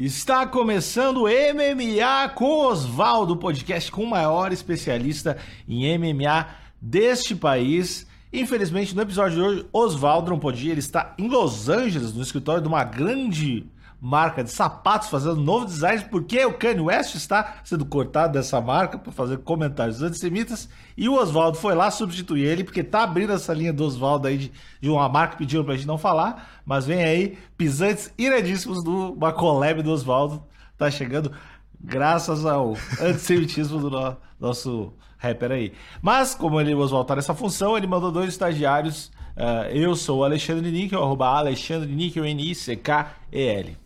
Está começando MMA com Oswaldo, podcast com o maior especialista em MMA deste país. Infelizmente, no episódio de hoje, Oswaldo não podia, ele está em Los Angeles, no escritório de uma grande marca de sapatos fazendo novo design, porque o Kanye West está sendo cortado dessa marca para fazer comentários antissemitas, e o Oswaldo foi lá substituir ele, porque tá abrindo essa linha do Oswaldo aí de, de uma marca que pediram pra gente não falar, mas vem aí pisantes iradíssimos do uma collab do Oswaldo, tá chegando graças ao antissemitismo do no, nosso rapper aí. Mas, como ele, o Oswaldo tá nessa função, ele mandou dois estagiários, uh, eu sou o Alexandre Níquel, arroba Alexandre Níquel, N-I-C-K-E-L.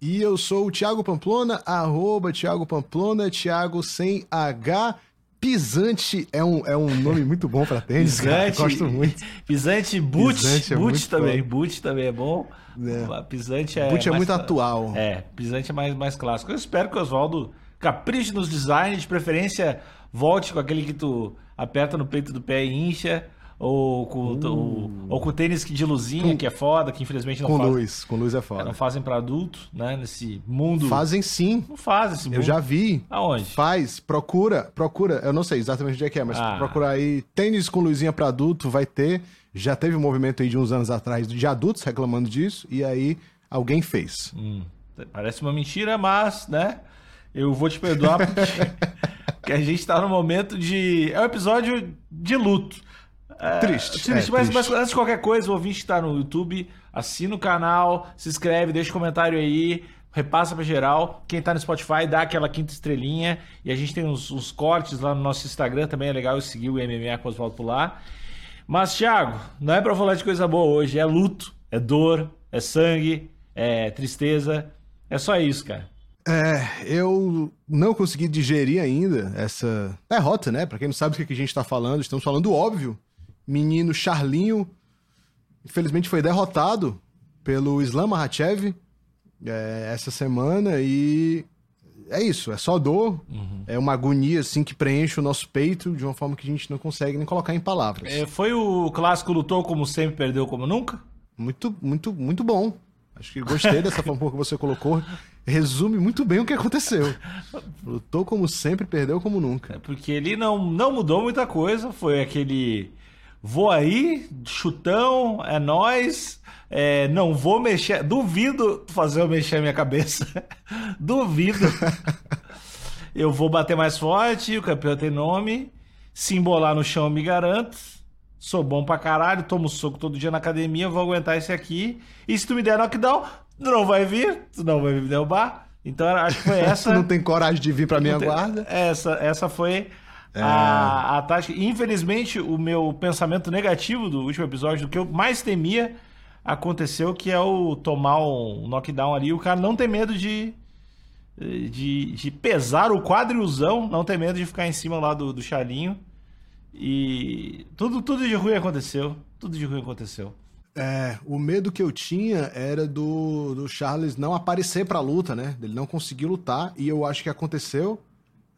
E eu sou o Thiago Pamplona, arroba Thiago Pamplona, Thiago sem H. Pisante é um, é um nome muito bom para tênis, Pisante, cara. Gosto muito. Pisante, Boot, Pisante é Boot também, Boot também é bom. É. Pisante é Boot é muito atual. É, Pisante é mais, mais clássico. Eu espero que o Oswaldo capriche nos designs, de preferência volte com aquele que tu aperta no peito do pé e incha. Ou com, uh. ou, ou com tênis de luzinha, com, que é foda, que infelizmente não com fazem. Com luz, com luz é foda. Não fazem para adulto, né? Nesse mundo. Fazem sim. Não fazem esse mundo. Eu já vi. Aonde? Faz, procura, procura. Eu não sei exatamente onde é que é, mas ah. procura aí. Tênis com luzinha para adulto vai ter. Já teve um movimento aí de uns anos atrás de adultos reclamando disso, e aí alguém fez. Hum, parece uma mentira, mas, né? Eu vou te perdoar porque, porque a gente tá no momento de. É um episódio de luto. É, triste. triste, é, mas, triste. mas, antes de qualquer coisa, o ouvinte está no YouTube, assina o canal, se inscreve, deixa um comentário aí, repassa para geral. Quem está no Spotify, dá aquela quinta estrelinha. E a gente tem uns, uns, cortes lá no nosso Instagram, também é legal eu seguir o MMA com Oswaldo por lá. Mas, Thiago, não é para falar de coisa boa hoje, é luto, é dor, é sangue, é tristeza. É só isso, cara. É, eu não consegui digerir ainda essa derrota, né? Pra quem não sabe do que a gente tá falando, estamos falando óbvio menino Charlinho, infelizmente foi derrotado pelo Islam Makhachev é, essa semana e é isso, é só dor, uhum. é uma agonia assim que preenche o nosso peito de uma forma que a gente não consegue nem colocar em palavras. É, foi o clássico lutou como sempre, perdeu como nunca? Muito, muito, muito bom. Acho que gostei dessa forma que você colocou. Resume muito bem o que aconteceu. Lutou como sempre, perdeu como nunca. É porque ele não, não mudou muita coisa. Foi aquele Vou aí, chutão, é nós. É, não vou mexer. Duvido fazer eu mexer a minha cabeça. Duvido. eu vou bater mais forte, o campeão tem nome. Se embolar no chão, eu me garanto. Sou bom pra caralho, tomo soco todo dia na academia, vou aguentar esse aqui. E se tu me der knockdown, tu não vai vir, tu não vai me derrubar. Então acho que foi essa. não tem coragem de vir pra minha tem... guarda? Essa, essa foi é... A, a tática. Infelizmente, o meu pensamento negativo do último episódio, do que eu mais temia, aconteceu, que é o tomar um knockdown ali. O cara não tem medo de, de, de pesar o quadrilzão, não tem medo de ficar em cima lá do, do chalinho. E tudo, tudo de ruim aconteceu. Tudo de ruim aconteceu. É, o medo que eu tinha era do, do Charles não aparecer pra luta, né? Ele não conseguir lutar, e eu acho que aconteceu.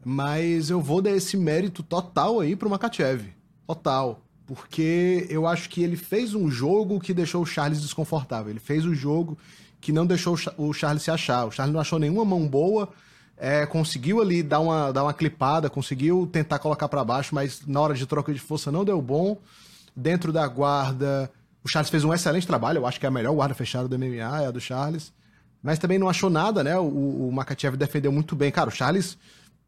Mas eu vou dar esse mérito total aí pro Makachev. Total. Porque eu acho que ele fez um jogo que deixou o Charles desconfortável. Ele fez o um jogo que não deixou o Charles se achar. O Charles não achou nenhuma mão boa. É, conseguiu ali dar uma, dar uma clipada, conseguiu tentar colocar para baixo, mas na hora de troca de força não deu bom. Dentro da guarda, o Charles fez um excelente trabalho. Eu acho que é a melhor guarda fechada do MMA, é a do Charles. Mas também não achou nada, né? O, o Makachev defendeu muito bem. Cara, o Charles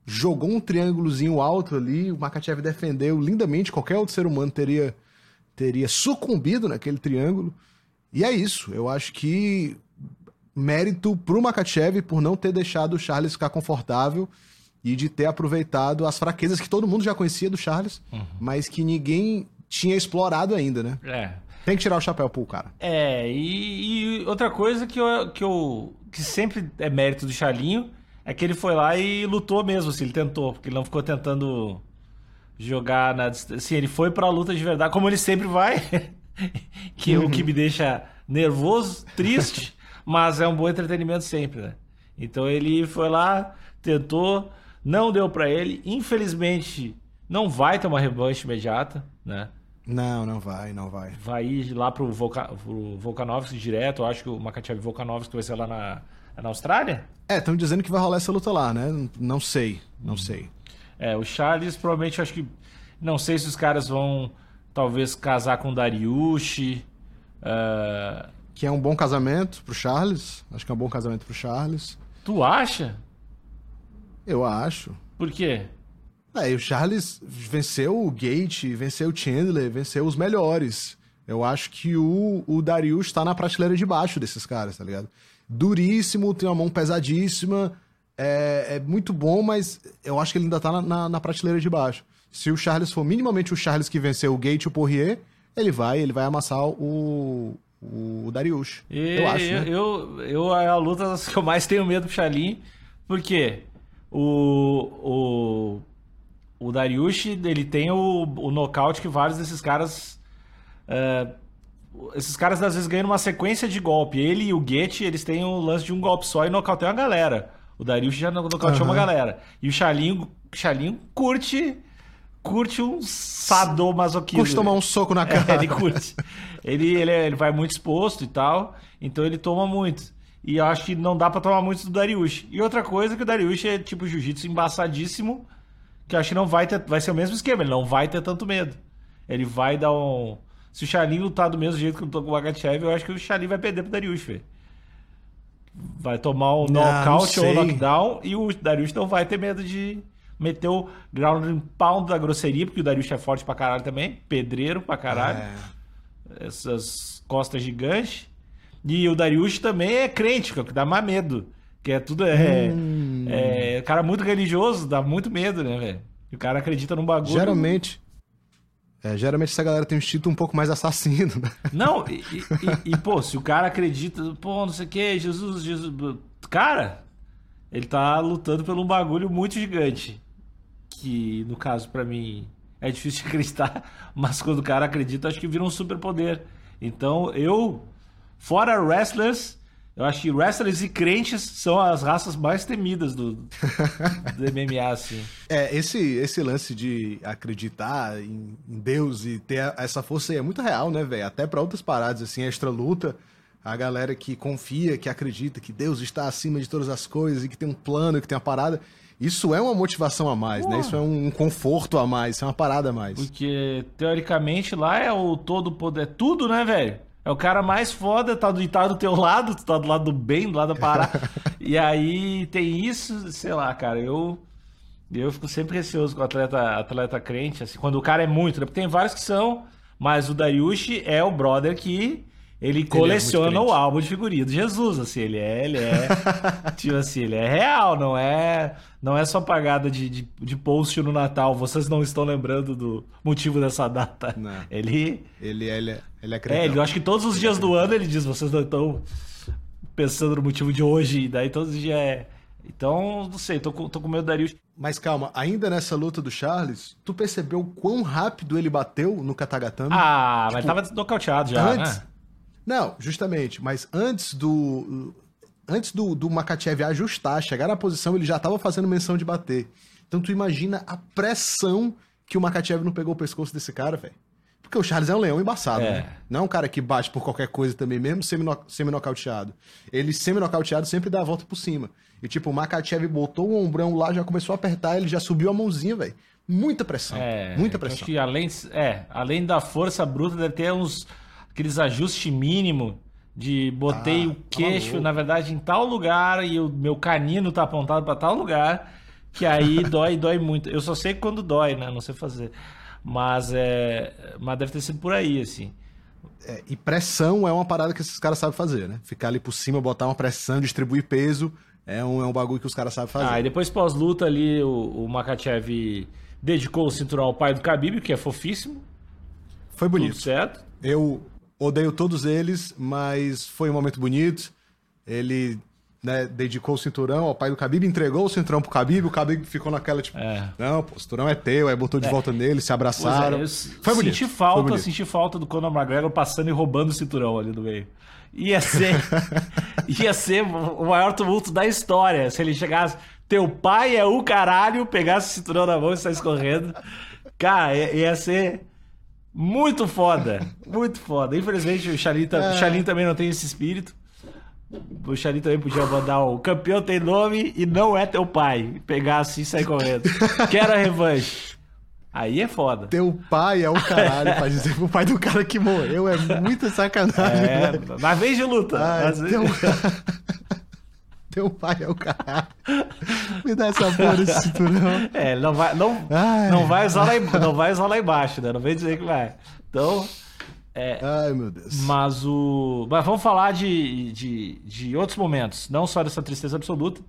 jogou um triângulozinho alto ali, o Makachev defendeu lindamente, qualquer outro ser humano teria, teria sucumbido naquele triângulo. E é isso, eu acho que mérito pro Makachev por não ter deixado o Charles ficar confortável e de ter aproveitado as fraquezas que todo mundo já conhecia do Charles, uhum. mas que ninguém tinha explorado ainda, né? É. Tem que tirar o chapéu pro cara. É, e, e outra coisa que eu, que eu que sempre é mérito do Charlinho é que ele foi lá e lutou mesmo, assim, ele tentou, porque ele não ficou tentando jogar na assim, ele foi pra luta de verdade, como ele sempre vai, que é o que me deixa nervoso, triste, mas é um bom entretenimento sempre, né? Então ele foi lá, tentou, não deu para ele, infelizmente não vai ter uma revanche imediata, né? Não, não vai, não vai. Vai ir lá pro, Volca, pro Volkanovski direto. Eu acho que o Makachev Volkanovski vai ser lá na, na Austrália. É, estão dizendo que vai rolar essa luta lá, né? Não sei, não sei. É, o Charles provavelmente acho que. Não sei se os caras vão talvez casar com o Dariush. Uh... Que é um bom casamento pro Charles. Acho que é um bom casamento pro Charles. Tu acha? Eu acho. Por quê? É, e o Charles venceu o Gate, venceu o Chandler, venceu os melhores. Eu acho que o, o Darius está na prateleira de baixo desses caras, tá ligado? Duríssimo, tem uma mão pesadíssima, é, é muito bom, mas eu acho que ele ainda tá na, na, na, prateleira de baixo. Se o Charles for minimamente o Charles que venceu o Gate e o Poirier, ele vai, ele vai amassar o, o Darius. E, eu acho, né? eu, eu, é a luta que eu mais tenho medo pro Charlin, porque o, o o Dariush, ele tem o, o nocaute que vários desses caras. Uh, esses caras às vezes ganham uma sequência de golpe. Ele e o Goethe, eles têm o lance de um golpe só e nocauteiam a galera. O Dariush já nocauteou uhum. uma galera. E o Chalinho, Chalinho curte curte um sadomasoquismo. Curte tomar um soco na é, cara. É, ele curte. ele, ele, ele vai muito exposto e tal, então ele toma muito. E eu acho que não dá para tomar muito do Dariush. E outra coisa é que o Dariush é tipo jiu-jitsu embaçadíssimo, que eu acho que não vai ter. Vai ser o mesmo esquema, ele não vai ter tanto medo. Ele vai dar um. Se o Charlin lutar do mesmo jeito que lutou com o Magachev, eu acho que o Charlin vai perder pro Darius, velho. Vai tomar um knockout ou knockdown e o Darius não vai ter medo de meter o ground pound da grosseria, porque o Darius é forte pra caralho também, pedreiro pra caralho. É. Essas costas gigantes. E o Darius também é crente, que é o que dá mais medo. Que é tudo. É, hum. é, cara muito religioso, dá muito medo, né, velho? O cara acredita num bagulho. Geralmente. É, geralmente essa galera tem um instinto um pouco mais assassino, né? Não, e, e, e, pô, se o cara acredita, pô, não sei o que, Jesus, Jesus. Cara, ele tá lutando por um bagulho muito gigante. Que, no caso, para mim, é difícil de acreditar, mas quando o cara acredita, acho que vira um superpoder. Então, eu, fora wrestlers, eu acho que wrestlers e crentes são as raças mais temidas do, do MMA, assim. É, esse, esse lance de acreditar em, em Deus e ter essa força aí é muito real, né, velho? Até para outras paradas, assim, extra luta, a galera que confia, que acredita que Deus está acima de todas as coisas e que tem um plano, que tem uma parada. Isso é uma motivação a mais, né? Isso é um conforto a mais, isso é uma parada a mais. Porque, teoricamente, lá é o todo poder, é tudo, né, velho? É o cara mais foda, tá do, tá do teu lado, tu tá do lado do bem, do lado da parada. e aí tem isso, sei lá, cara, eu eu fico sempre receoso com o atleta, atleta crente, assim, quando o cara é muito, né? Porque tem vários que são, mas o Dariush é o brother que ele é coleciona é o álbum de figurinha do Jesus, assim, ele é, ele é, tipo assim, ele é real, não é, não é só pagada de, de, de, post no Natal, vocês não estão lembrando do motivo dessa data. Não. Ele... Ele, ele, é, ele é É, ele, eu acho que todos os ele dias é do ano ele diz, vocês não estão pensando no motivo de hoje, e daí todos os dias é... Então, não sei, tô, tô com medo do Darius. Mas calma, ainda nessa luta do Charles, tu percebeu quão rápido ele bateu no Katagatame? Ah, tipo, mas tava nocauteado já, antes, né? Não, justamente. Mas antes do. Antes do, do Makachev ajustar, chegar na posição, ele já estava fazendo menção de bater. Então tu imagina a pressão que o Makachev não pegou o pescoço desse cara, velho. Porque o Charles é um leão embaçado, é. né? Não é um cara que bate por qualquer coisa também, mesmo semi-nocauteado. Ele semi-nocauteado sempre dá a volta por cima. E tipo, o Makachev botou o ombrão lá, já começou a apertar, ele já subiu a mãozinha, velho. Muita pressão. É, muita pressão. Acho que além, é, além da força bruta, deve ter uns aqueles ajustes mínimo de botei ah, o tá queixo, tá na verdade, em tal lugar e o meu canino tá apontado para tal lugar, que aí dói, dói muito. Eu só sei quando dói, né? Não sei fazer. Mas é, mas deve ter sido por aí, assim. É, e pressão é uma parada que esses caras sabem fazer, né? Ficar ali por cima, botar uma pressão, distribuir peso, é um, é um bagulho que os caras sabem fazer. Ah, e depois pós-luta ali, o, o Makachev dedicou o cinturão ao pai do Khabib, que é fofíssimo. Foi bonito. Tudo certo. Eu Odeio todos eles, mas foi um momento bonito. Ele né, dedicou o cinturão ao pai do Khabib, entregou o cinturão pro Khabib, o Khabib ficou naquela, tipo, é. não, pô, o cinturão é teu, aí botou de é. volta nele, se abraçaram. É, foi bonito. Senti falta, foi bonito. senti falta do Conor McGregor passando e roubando o cinturão ali no meio. Ia ser, ia ser o maior tumulto da história se ele chegasse, teu pai é o caralho, pegasse o cinturão na mão e saísse correndo. Cara, ia ser Muito foda. Muito foda. Infelizmente, o Xalim, o Xalim também não tem esse espírito. O Xalim também podia mandar o campeão tem nome e não é teu pai. Pegar assim e sair correndo. Quero a revanche. Aí é foda. Teu pai é o caralho, pra dizer pro pai do cara que morreu. É muita sacanagem. É, velho. na vez de luta. Ai, Às vezes- teu... teu pai é o caralho. Me dá essa porra desse cinturão. É, não vai, não, Ai. não vai usar lá, não vai usar lá embaixo, né? Não vem dizer que vai. Então, Ai, meu Deus. mas o. Mas vamos falar de, de, de outros momentos, não só dessa tristeza absoluta.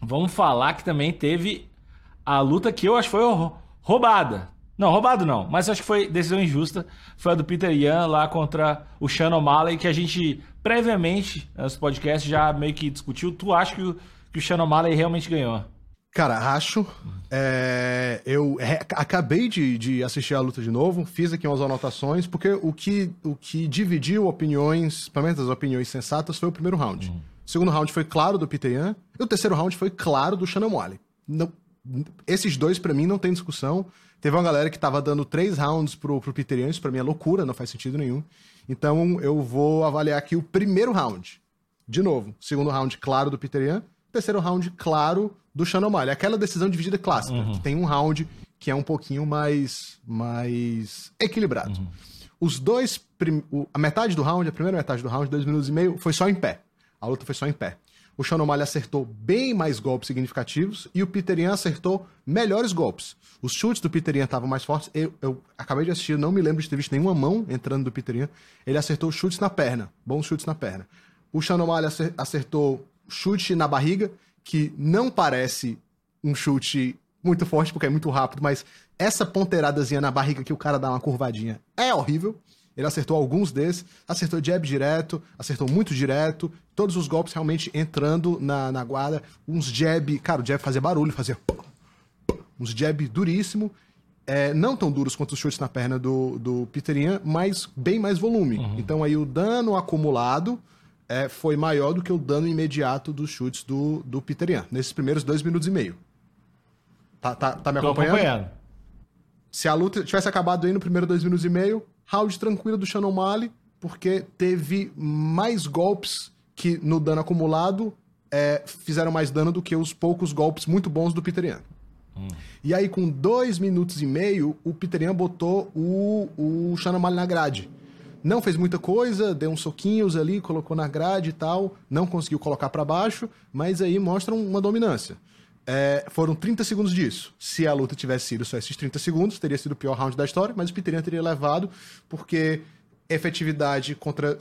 Vamos falar que também teve a luta que eu acho que foi rou- roubada. Não, roubado não, mas acho que foi decisão injusta. Foi a do Peter Yan lá contra o Sean O'Malley, que a gente previamente, antes do podcast, já meio que discutiu. Tu acha que o, que o Sean O'Malley realmente ganhou? Cara, acho. É, eu acabei de, de assistir a luta de novo, fiz aqui umas anotações, porque o que, o que dividiu opiniões, pelo menos as opiniões sensatas, foi o primeiro round. O segundo round foi claro do Peter Yan, e o terceiro round foi claro do Shannon Wally. Não, esses dois, pra mim, não tem discussão. Teve uma galera que tava dando três rounds pro, pro Peter Yan, isso pra mim é loucura, não faz sentido nenhum. Então eu vou avaliar aqui o primeiro round. De novo, segundo round claro do Peter Yan, terceiro round claro do Sean O'Malley. Aquela decisão dividida clássica, que tem um round que é um pouquinho mais, mais equilibrado. Os dois, prim- a metade do round, a primeira metade do round, dois minutos e meio, foi só em pé. A luta foi só em pé. O Sean acertou bem mais golpes significativos e o Peter Yan acertou melhores golpes. Os chutes do Peter Yan estavam mais fortes. Eu, eu acabei de assistir, não me lembro de ter visto nenhuma mão entrando do Peter Yan. Ele acertou chutes na perna, bons chutes na perna. O Sean acertou chute na barriga, que não parece um chute muito forte, porque é muito rápido, mas essa ponteiradazinha na barriga que o cara dá uma curvadinha é horrível. Ele acertou alguns desses, acertou jab direto, acertou muito direto, todos os golpes realmente entrando na, na guarda, uns jab, cara, o jab fazia barulho, fazia uns jab duríssimo, é, não tão duros quanto os chutes na perna do, do Peter Yan, mas bem mais volume. Então aí o dano acumulado é, foi maior do que o dano imediato dos chutes do, do Peter Yan, nesses primeiros dois minutos e meio. Tá, tá, tá me acompanhando? acompanhando. Se a luta tivesse acabado aí no primeiro dois minutos e meio, round tranquilo do Shannon Mali, porque teve mais golpes que no dano acumulado é, fizeram mais dano do que os poucos golpes muito bons do Peter Yan. E aí, com dois minutos e meio, o Peter Yan botou o, o Shannon Mali na grade. Não fez muita coisa, deu uns soquinhos ali, colocou na grade e tal, não conseguiu colocar pra baixo, mas aí mostra uma dominância. É, foram 30 segundos disso. Se a luta tivesse sido só esses 30 segundos, teria sido o pior round da história, mas o Peter Yan teria levado, porque efetividade contra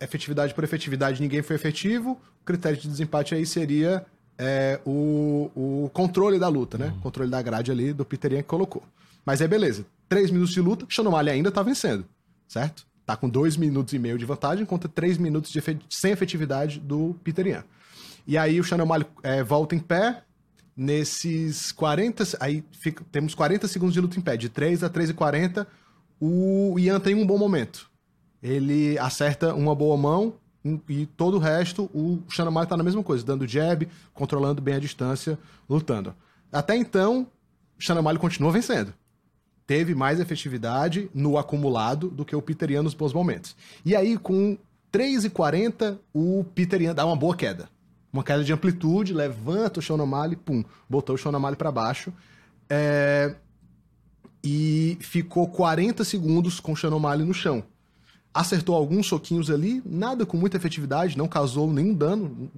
efetividade por efetividade, ninguém foi efetivo. O critério de desempate aí seria é, o, o controle da luta, né? Controle da grade ali do Peter Yan que colocou. Mas é beleza. Três minutos de luta, Shanomali ainda tá vencendo, certo? Tá com dois minutos e meio de vantagem contra três minutos de efe- sem efetividade do Peter Yan. E aí o Shanomali é, volta em pé, nesses 40. Aí fica- temos 40 segundos de luta em pé, de 3 a 3 e 40. O Ian tem um bom momento. Ele acerta uma boa mão um- e todo o resto, o Shanomai tá na mesma coisa, dando jab, controlando bem a distância, lutando. Até então, o Shanomai continua vencendo. Teve mais efetividade no acumulado do que o Peter Ian nos bons momentos. E aí, com 3,40, o Peter Ian dá uma boa queda. Uma queda de amplitude, levanta o Sean O'Malley, pum, botou o Sean O'Malley pra baixo. É, E ficou 40 segundos com o Sean no chão. Acertou alguns soquinhos ali, nada com muita efetividade, não causou nenhum dano,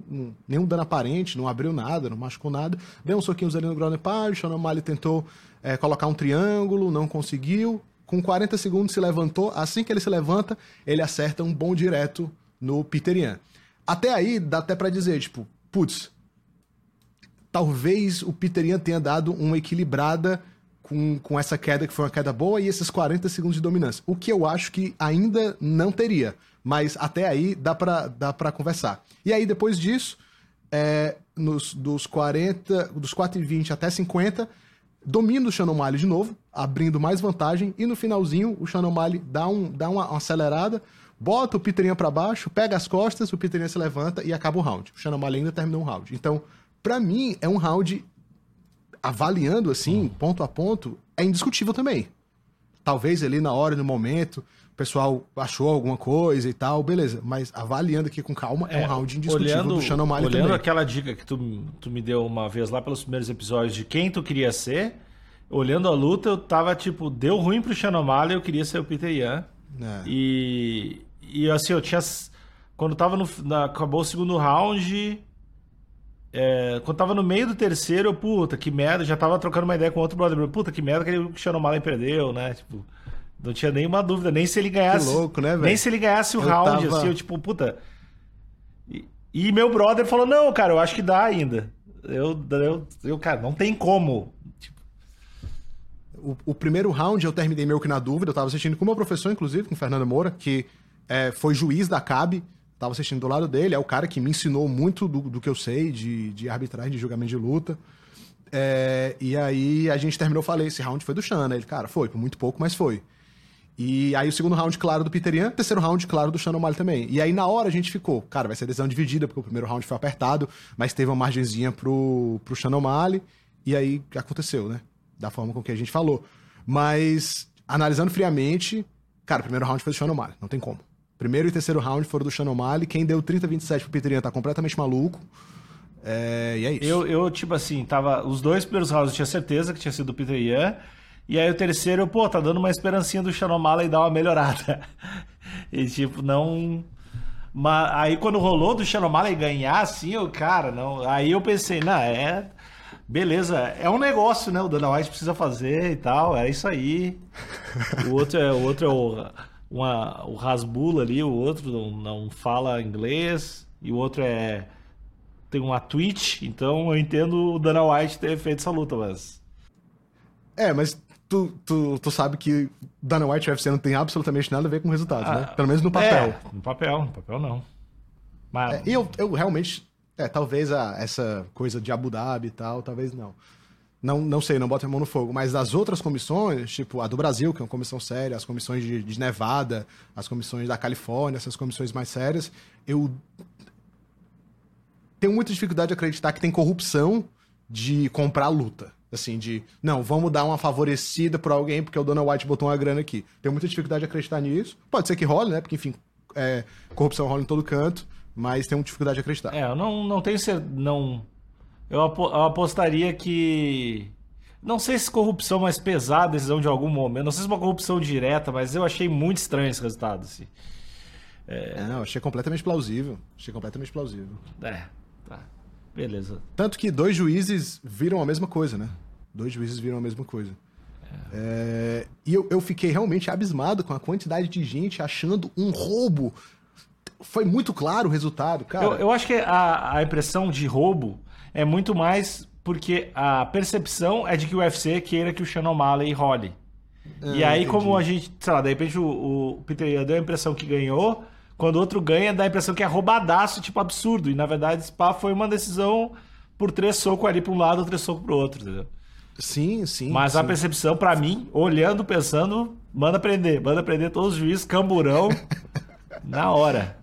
nenhum dano aparente, não abriu nada, não machucou nada. Deu uns soquinhos ali no ground pound, Sean O'Malley tentou é, colocar um triângulo, não conseguiu. Com 40 segundos se levantou, assim que ele se levanta, ele acerta um bom direto no Peter Yan. Até aí, dá até pra dizer, tipo, putz, talvez o Peter Yan tenha dado uma equilibrada com, com essa queda, que foi uma queda boa, e esses 40 segundos de dominância. O que eu acho que ainda não teria. Mas até aí dá pra, dá conversar. E aí, depois disso, é, nos, dos 40, dos 4 e 20 até 50, domina o Shannon O'Malley de novo, abrindo mais vantagem, e no finalzinho o Shannon O'Malley dá, um, dá uma, uma acelerada, bota o Peter Yan pra baixo, pega as costas, o Yan se levanta e acaba o round. O O'Malley ainda terminou um round. Então, pra mim, é um round avaliando assim, ponto a ponto, é indiscutível também. talvez ali na hora, no momento, o pessoal achou alguma coisa e tal, beleza. Mas avaliando aqui com calma, é, é um round indiscutível olhando, do Shannon Olhando também. aquela dica que tu, tu me deu uma vez lá pelos primeiros episódios de quem tu queria ser, olhando a luta, eu tava tipo, deu ruim pro Shannon O'Malley, eu queria ser o Peter Yan. É. E, e assim, eu tinha. Quando tava no. Na, acabou o segundo round. É, quando tava no meio do terceiro, eu, puta, que merda, já tava trocando uma ideia com outro brother. Puta, que merda que o O'Malley perdeu, né? Tipo, não tinha nenhuma dúvida, nem se ele ganhasse. Que louco, né, velho? Nem se ele ganhasse o Eu round, tava- assim, eu, tipo, puta. E, e meu brother falou: não, cara, eu acho que dá ainda. Eu, eu, eu cara, não tem como. Tipo, O, o primeiro round eu terminei meio que na dúvida. Eu tava assistindo com o meu professor, inclusive, com o Fernando Moura, que é, foi juiz da CAB. Tava assistindo do lado dele. É o cara que me ensinou muito do, do que eu sei de, de arbitragem, de julgamento de luta. É, e aí a gente terminou, falei, esse round foi do Shana. Ele, cara, foi, por muito pouco, mas foi. E aí o segundo round, claro, do Peter Yan, terceiro round, claro, do Shannon O'Malley também. E aí na hora a gente ficou, cara, vai ser decisão dividida, porque o primeiro round foi apertado, mas teve uma margenzinha pro, pro Shannon O'Malley, e aí aconteceu, né? Da forma com que a gente falou. Mas, analisando friamente, cara, o primeiro round foi do Shannon O'Malley, não tem como. Primeiro e terceiro round foram do Shannon O'Malley, quem deu 30-27 pro Peter Yan tá completamente maluco. É, e é isso. Eu, eu, tipo assim, tava. Os dois primeiros rounds eu tinha certeza que tinha sido o Peter Yan. E aí o terceiro, pô, tá dando uma esperancinha do Shannon O'Malley dar uma melhorada. e tipo, não. Mas aí quando rolou do Shannon O'Malley ganhar, assim, eu, cara, não. Aí eu pensei, não, é. Beleza, é um negócio, né? O Dana White precisa fazer e tal, é isso aí. O outro é o outro é o, uma, o Rasbula ali, o outro não, não fala inglês, e o outro é tem uma Twitch, então eu entendo o Dana White ter feito essa luta, mas. É, mas tu, tu, tu sabe que Dana White e UFC não tem absolutamente nada a ver com o resultado, né? Ah, Pelo menos no papel. É, no papel, no papel não. Mas. É, e eu, eu realmente. É, talvez a, essa coisa de Abu Dhabi e tal, talvez não. Não, não sei, não bota a mão no fogo. Mas das outras comissões, tipo a do Brasil, que é uma comissão séria, as comissões de, de Nevada, as comissões da Califórnia, essas comissões mais sérias, eu tenho muita dificuldade de acreditar que tem corrupção de comprar luta. Assim, de, não, vamos dar uma favorecida por alguém porque o Dona White botou uma grana aqui. Tenho muita dificuldade de acreditar nisso. Pode ser que role, né? Porque, enfim, é, corrupção rola em todo canto, mas tenho dificuldade de acreditar. É, eu não, não tenho certeza. Não. Eu, apo- eu apostaria que. Não sei se corrupção mais pesada, decisão de algum momento. Não sei se uma corrupção direta, mas eu achei muito estranho esse resultado. Assim. É, não, achei completamente plausível. Achei completamente plausível. É, tá. Beleza. Tanto que dois juízes viram a mesma coisa, né? Dois juízes viram a mesma coisa. É, e eu, eu fiquei realmente abismado com a quantidade de gente achando um roubo. Foi muito claro o resultado, cara. Eu, eu acho que a, a impressão de roubo é muito mais porque a percepção é de que o UFC queira que o Shannon O'Malley role. e Ah, aí, entendi. como a gente, sei lá, de repente o, o Peter Yan deu a impressão que ganhou, quando o outro ganha, dá a impressão que é roubadaço, tipo, absurdo. E na verdade, Spa foi uma decisão por três socos ali pra um lado, três socos pro outro, entendeu? Sim, sim. Mas a sim. percepção, pra mim, olhando, pensando, manda prender. Manda prender todos os juízes, camburão, na hora.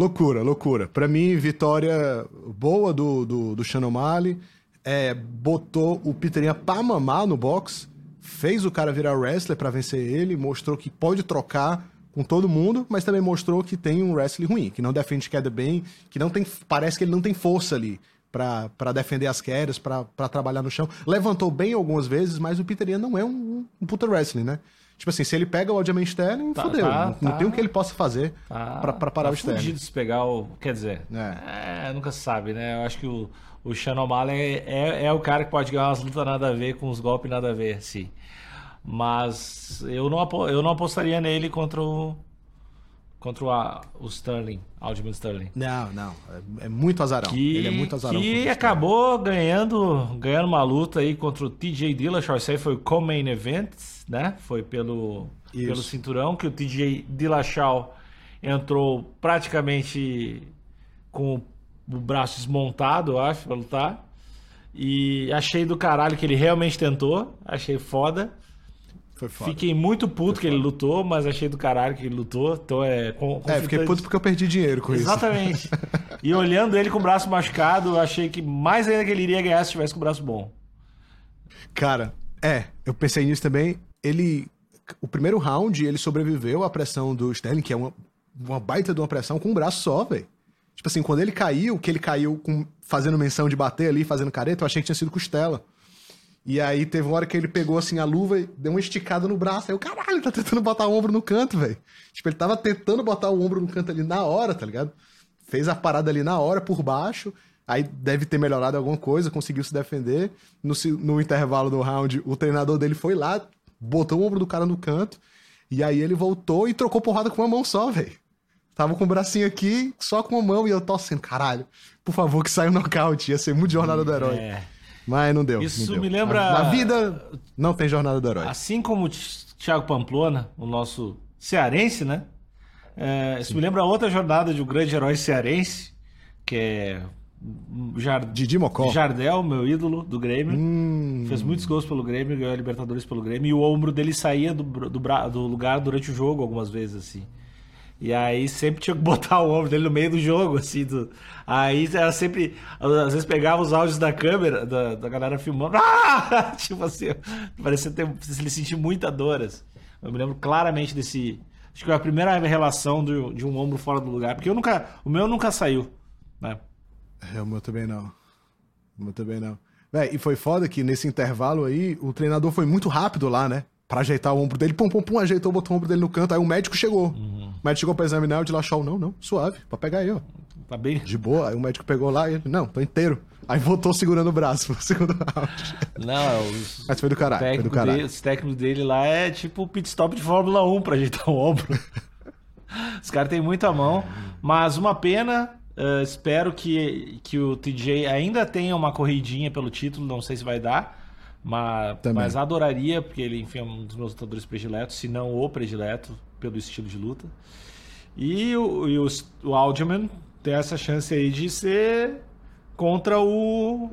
Loucura, loucura. Pra mim, vitória boa do, do, do Shannon O'Malley. É, botou o Yan pra mamar no box. Fez o cara virar wrestler pra vencer ele. Mostrou que pode trocar com todo mundo, mas também mostrou que tem um wrestling ruim, que não defende queda bem, que não tem. Parece que ele não tem força ali pra defender as quedas, pra trabalhar no chão. Levantou bem algumas vezes, mas o Yan não é um, um puta wrestling, né? Tipo assim, se ele pega o Aljamain Sterling, Tá, fodeu. tá, não, não tá. tem o que ele possa fazer Tá, pra, pra parar tá o Sterling. se pegar o. Quer dizer, é, nunca se sabe, né? Eu acho que o, o Shannon O'Malley é, é o cara que pode ganhar umas lutas nada a ver com os golpes nada a ver, assim. Mas eu não, eu não apostaria nele contra o. Contra o, a- o Sterling, Aljamain Sterling. Não, não. É, é muito azarão. Que, ele é muito azarão. o acabou ganhando, ganhando uma luta aí contra o TJ Dillashaw. Isso aí foi o co-main event, né? Foi pelo, Isso. pelo cinturão que o TJ Dillashaw entrou praticamente com o braço desmontado, eu acho, pra lutar. E achei do caralho que ele realmente tentou. Achei foda. Fiquei muito puto que ele lutou, mas achei do caralho que ele lutou. Então é. com- É, fiquei puto porque eu perdi dinheiro com isso. Exatamente. e olhando ele com o braço machucado, eu achei que mais ainda que ele iria ganhar se tivesse com o braço bom. Cara, é, eu pensei nisso também. Ele. O primeiro round, ele sobreviveu à pressão do Sterling, que é uma, uma baita de uma pressão, com um braço só, velho. Tipo assim, quando ele caiu, que ele caiu com, fazendo menção de bater ali, fazendo careta, eu achei que tinha sido costela. E aí teve uma hora que ele pegou assim a luva e deu uma esticada no braço. Aí eu, caralho, ele tá tentando botar o ombro no canto, velho. Tipo, ele tava tentando botar o ombro no canto ali na hora, tá ligado? Fez a parada ali na hora, por baixo. Aí deve ter melhorado alguma coisa, conseguiu se defender. No, no intervalo do round, o treinador dele foi lá, botou o ombro do cara no canto. E aí ele voltou e trocou porrada com uma mão só, velho. Tava com o bracinho aqui, só com uma mão, e eu torcendo, caralho, por favor, que saia um nocaute. Ia ser muito jornada do herói. É. Mas não deu. Isso não deu. me lembra. Na, vida, não tem jornada do herói. Assim como o Thiago Pamplona, o nosso cearense, né? É, isso me lembra outra jornada de um grande herói cearense, que é Jar... Didi Mocó. Jardel, meu ídolo do Grêmio. Hum. Fez muitos gols pelo Grêmio, ganhou a Libertadores pelo Grêmio. E o ombro dele saía do, do, do lugar durante o jogo, algumas vezes, assim. E aí sempre tinha que botar o ombro dele no meio do jogo, assim. Do... Aí era sempre. Às vezes pegava os áudios da câmera, da, da galera filmando. Ah! Tipo assim, parecia ter. Ele sentir muita dor. Assim. Eu me lembro claramente desse. Acho que foi a primeira relação do, de um ombro fora do lugar. Porque eu nunca. O meu nunca saiu. Né? É, o meu também não. O meu também não. Véi, e foi foda que nesse intervalo aí, o treinador foi muito rápido lá, né? Pra ajeitar o ombro dele. Pum, pum, pum, ajeitou, botou o ombro dele no canto. Aí o médico chegou. Uhum. O médico chegou pra examinar, o de Lachol, não, não, suave, pra pegar aí, ó. Tá bem? De boa. Aí o médico pegou lá e ele, não, tô inteiro. Aí voltou segurando o braço pro segundo round. Não, os... Mas foi do caralho, foi do caralho. Dele, os técnicos dele lá é tipo pit stop de Fórmula 1 pra ajeitar o ombro. os caras têm muita mão, mas uma pena. Uh, espero que, que o TJ ainda tenha uma corridinha pelo título, não sei se vai dar. Mas, mas adoraria, porque ele, enfim, é um dos meus lutadores prediletos, se não o predileto, pelo estilo de luta. E o, e o, o Alderman tem essa chance aí de ser contra o,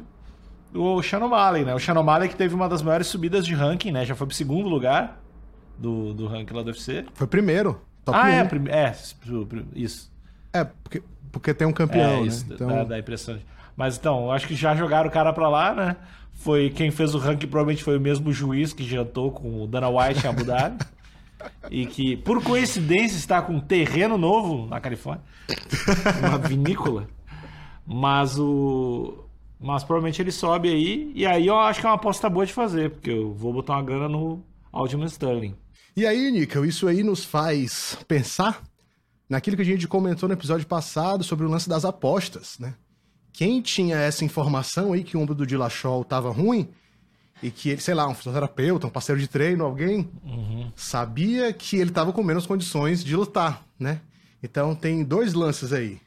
o Shannon Malley, né? O Shannon Malley que teve uma das maiores subidas de ranking, né? Já foi pro segundo lugar do, do ranking lá do UFC. Foi primeiro. Top ah, 1. é, é, isso. É, porque, porque tem um campeão, é, né? isso, né? Então... Dá, dá impressão. Mas então, acho que já jogaram o cara pra lá, né? Foi quem fez o ranking provavelmente foi o mesmo juiz que jantou com o Dana White em Abu Dhabi. e que, por coincidência, está com um terreno novo na Califórnia. Uma vinícola. Mas o. Mas provavelmente ele sobe aí. E aí eu acho que é uma aposta boa de fazer, porque eu vou botar uma grana no Alderman Sterling. E aí, Nickel, isso aí nos faz pensar naquilo que a gente comentou no episódio passado sobre o lance das apostas, né? quem tinha essa informação aí que o ombro do Dilachol tava ruim e que ele, sei lá, um fisioterapeuta, um parceiro de treino, alguém, uhum. sabia que ele tava com menos condições de lutar, né? Então tem dois lances aí.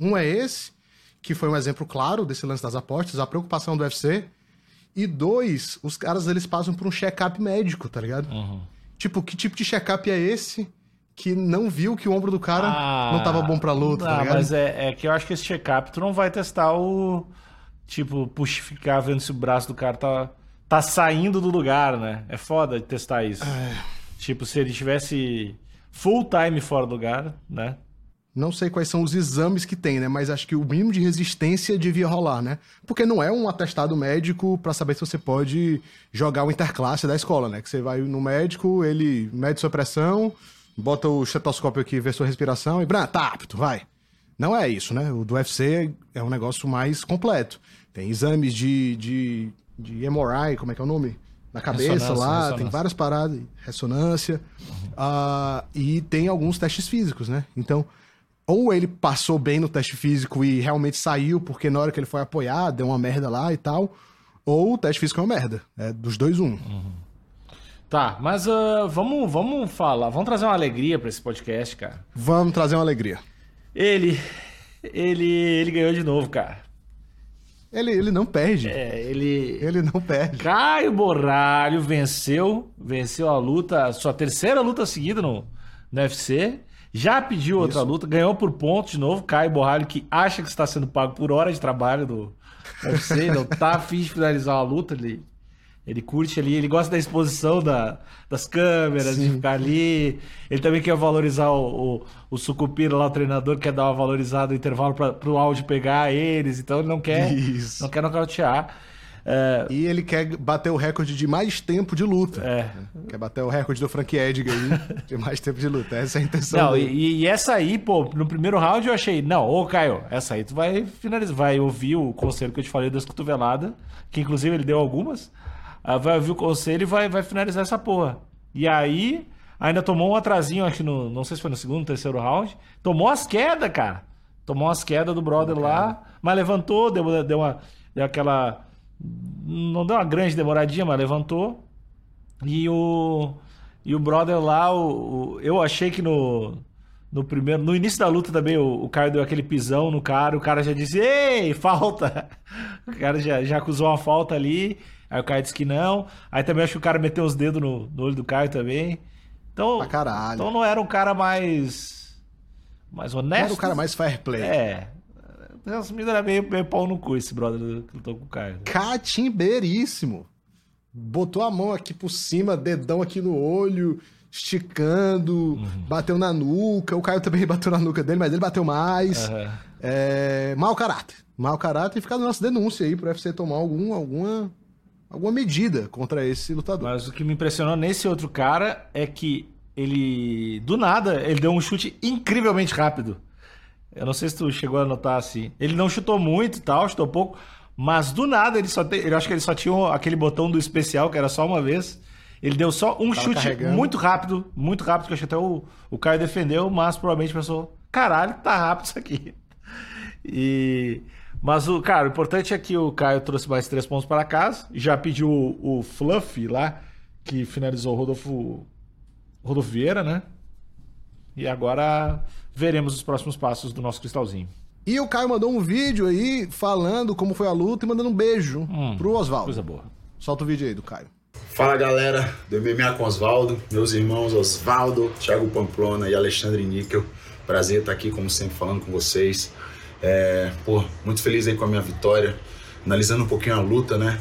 Um é esse, que foi um exemplo claro desse lance das apostas, a preocupação do UFC. E dois, os caras eles passam por um check-up médico, tá ligado? Uhum. Tipo, que tipo de check-up é esse? Que não viu que o ombro do cara ah, não tava bom pra luta, tá não, tá ligado? Mas é, é, que eu acho que esse check-up tu não vai testar o. Tipo, puxificar vendo se o braço do cara tá, tá saindo do lugar, né? É foda de testar isso. É. Tipo, se ele tivesse full time fora do lugar, né? Não sei quais são os exames que tem, né? Mas acho que o mínimo de resistência devia rolar, né? Porque não é um atestado médico para saber se você pode jogar o interclasse da escola, né? Que você vai no médico, ele mede sua pressão, bota o estetoscópio aqui, vê sua respiração e, tá apto, vai. Não é isso, né? O do UFC é um negócio mais completo. Tem exames de, de, de MRI, como é que é o nome? Na cabeça lá, ressonância. tem várias paradas, ressonância. Uhum. Uh, e tem alguns testes físicos, né? Então, ou ele passou bem no teste físico e realmente saiu, porque na hora que ele foi apoiar, deu uma merda lá e tal. Ou o teste físico é uma merda. É dos dois, um. Uhum. Tá, mas uh, vamos, vamos falar, vamos trazer uma alegria para esse podcast, cara. Vamos trazer uma alegria. Ele, ele, ele ganhou de novo, cara. Ele, ele não perde. É, ele. Ele não perde. Caio Borralho venceu, venceu a luta, sua terceira luta seguida no, no UFC. Já pediu outra Isso. luta, ganhou por pontos de novo. Caio Borralho, que acha que está sendo pago por hora de trabalho do UFC, não tá afim de finalizar a luta. Ele ele curte ali, ele gosta da exposição da, das câmeras, Sim. de ficar ali. Ele também quer valorizar o, o, o Sucupira lá, o treinador, quer dar uma valorizada no intervalo para o áudio pegar eles. Então ele não quer, Isso. não quer nocautear. É, E ele quer bater o recorde de mais tempo de luta. é. Quer bater o recorde do Frank Edgar aí, de mais tempo de luta. Essa é a intenção Não, dele. e, e essa aí, pô, no primeiro round eu achei, não, ô Caio, essa aí tu vai finalizar, vai ouvir o conselho que eu te falei das cotoveladas, que inclusive ele deu algumas, vai ouvir o conselho e vai, vai finalizar essa porra. E aí, ainda tomou um atrasinho, acho que no, não sei se foi no segundo, terceiro round, tomou as quedas, cara. Tomou as quedas do brother lá, mas levantou, deu, deu uma, deu aquela, não deu uma grande demoradinha, mas levantou. E o, e o brother lá, o, o- eu achei que no, no primeiro, no início da luta também, o, o cara deu aquele pisão no cara, o cara já disse, ei, falta! O cara já, já acusou uma falta ali, aí o cara disse que não. Aí também acho que o cara meteu os dedos no, no olho do Caio também. Então, Pra caralho. então não era um cara mais, mais honesto. Não era o cara mais fair play. É. Resumindo, era meio, meio pau no cu esse brother que lutou com o Caio. Catimbeiríssimo. Botou a mão aqui por cima, dedão aqui no olho, esticando, Uhum. bateu na nuca. O Caio também bateu na nuca dele, mas ele bateu mais. Aham. É, mau caráter. Mau caráter e fica a nossa denúncia aí pro UFC tomar algum, alguma, alguma medida contra esse lutador. Mas o que me impressionou nesse outro cara é que ele, do nada, ele deu um chute incrivelmente rápido. Eu não sei se tu chegou a notar assim. Ele não chutou muito e tal, chutou pouco, mas do nada ele só tem, eu acho que ele só tinha aquele botão do especial que era só uma vez. Ele deu só um Tava chute carregando. muito rápido, muito rápido, que eu acho que até o, o Caio defendeu, mas provavelmente pensou: caralho, tá rápido isso aqui. E. Mas o, cara, o importante é que o Caio trouxe mais três pontos para casa. Já pediu o, o Fluff lá, que finalizou o Rodolfo, Rodolfo Vieira, né? E agora veremos os próximos passos do nosso cristalzinho. E o Caio mandou um vídeo aí falando como foi a luta e mandando um beijo Hum, pro Oswaldo. Coisa boa. Solta o vídeo aí do Caio. Fala galera do MMA com Osvaldo, meus irmãos Osvaldo, Thiago Pamplona e Alexandre Níquel. Prazer estar aqui, como sempre, falando com vocês. É, pô, muito feliz aí com a minha vitória. Analisando um pouquinho a luta, né?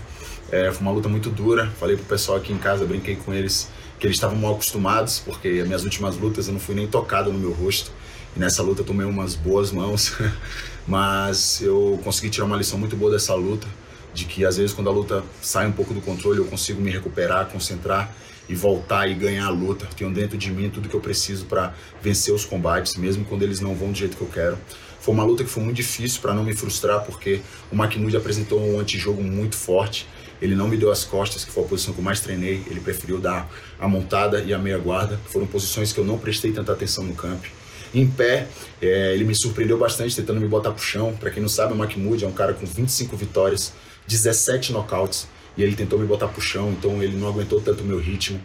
É, foi uma luta muito dura. Falei pro pessoal aqui em casa, brinquei com eles que eles estavam mal acostumados, porque as minhas últimas lutas eu não fui nem tocado no meu rosto. E nessa luta eu tomei umas boas mãos. Mas eu consegui tirar uma lição muito boa dessa luta de que às vezes quando a luta sai um pouco do controle eu consigo me recuperar, concentrar e voltar e ganhar a luta. Tenho dentro de mim tudo que eu preciso para vencer os combates, mesmo quando eles não vão do jeito que eu quero. Foi uma luta que foi muito difícil para não me frustrar, porque o McNude apresentou um antijogo muito forte. Ele não me deu as costas, que foi a posição que eu mais treinei. Ele preferiu dar a montada e a meia guarda. Foram posições que eu não prestei tanta atenção no campo. Em pé, é, ele me surpreendeu bastante tentando me botar pro chão. Para quem não sabe, o Mahmoud é um cara com 25 vitórias, 17 nocautes, e ele tentou me botar pro chão, então ele não aguentou tanto o meu ritmo.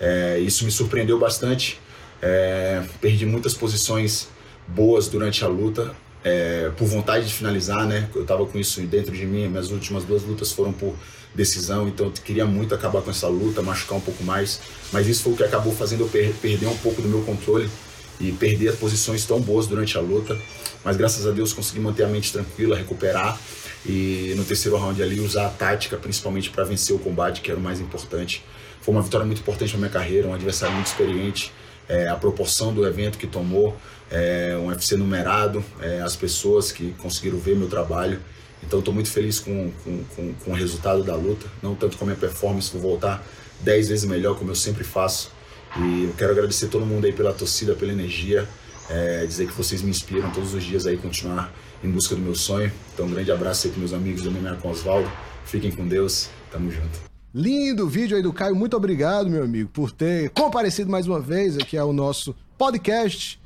É, isso me surpreendeu bastante. É, perdi muitas posições boas durante a luta, é, por vontade de finalizar, né? Eu tava com isso dentro de mim. Minhas últimas duas lutas foram por decisão, então eu queria muito acabar com essa luta, machucar um pouco mais. Mas isso foi o que acabou fazendo eu per perder um pouco do meu controle e perder as posições tão boas durante a luta. Mas graças a Deus consegui manter a mente tranquila, recuperar e no terceiro round ali usar a tática, principalmente para vencer o combate, que era o mais importante. Foi uma vitória muito importante para minha carreira, um adversário muito experiente, é, a proporção do evento que tomou, é, um UFC numerado, é, as pessoas que conseguiram ver meu trabalho. Então estou muito feliz com, com, com, com o resultado da luta, não tanto com a minha performance, vou voltar 10 vezes melhor, como eu sempre faço. E eu quero agradecer todo mundo aí pela torcida, pela energia, é, dizer que vocês me inspiram todos os dias aí continuar em busca do meu sonho. Então um grande abraço aí para meus amigos do MMA com Osvaldo. Fiquem com Deus, tamo junto. Lindo vídeo aí do Caio. Muito obrigado, meu amigo, por ter comparecido mais uma vez aqui ao nosso podcast.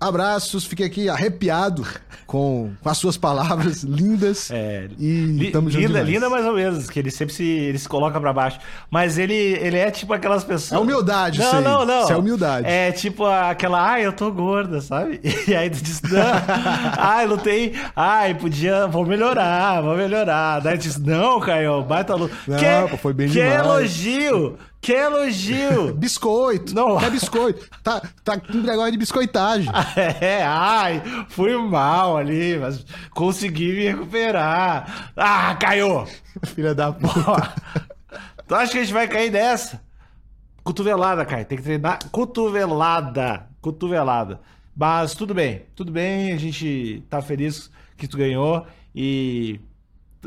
Abraços, fiquei aqui arrepiado com, com as suas palavras lindas. É, E tamo junto linda, demais. linda mais ou menos, que ele sempre se, ele se coloca pra baixo. Mas ele, ele é tipo aquelas pessoas. É humildade não, aí. Não, não, Isso é humildade. É tipo aquela, ai, eu tô gorda, sabe? E aí tu diz, não, ai, lutei, ai, podia, vou melhorar, vou melhorar. Daí tu diz, não, Caio, baita luta. Não, que, pô, foi bem que demais. elogio, que elogio. Biscoito. Não. É biscoito. Tá, tá com negócio de biscoitagem. É, ai, fui mal ali, mas consegui me recuperar. Ah, caiu! Filha da puta. Ó, tu acha que a gente vai cair dessa? Cotovelada, Caio. Tem que treinar cotovelada. Cotovelada. Mas tudo bem, tudo bem. A gente tá feliz que tu ganhou e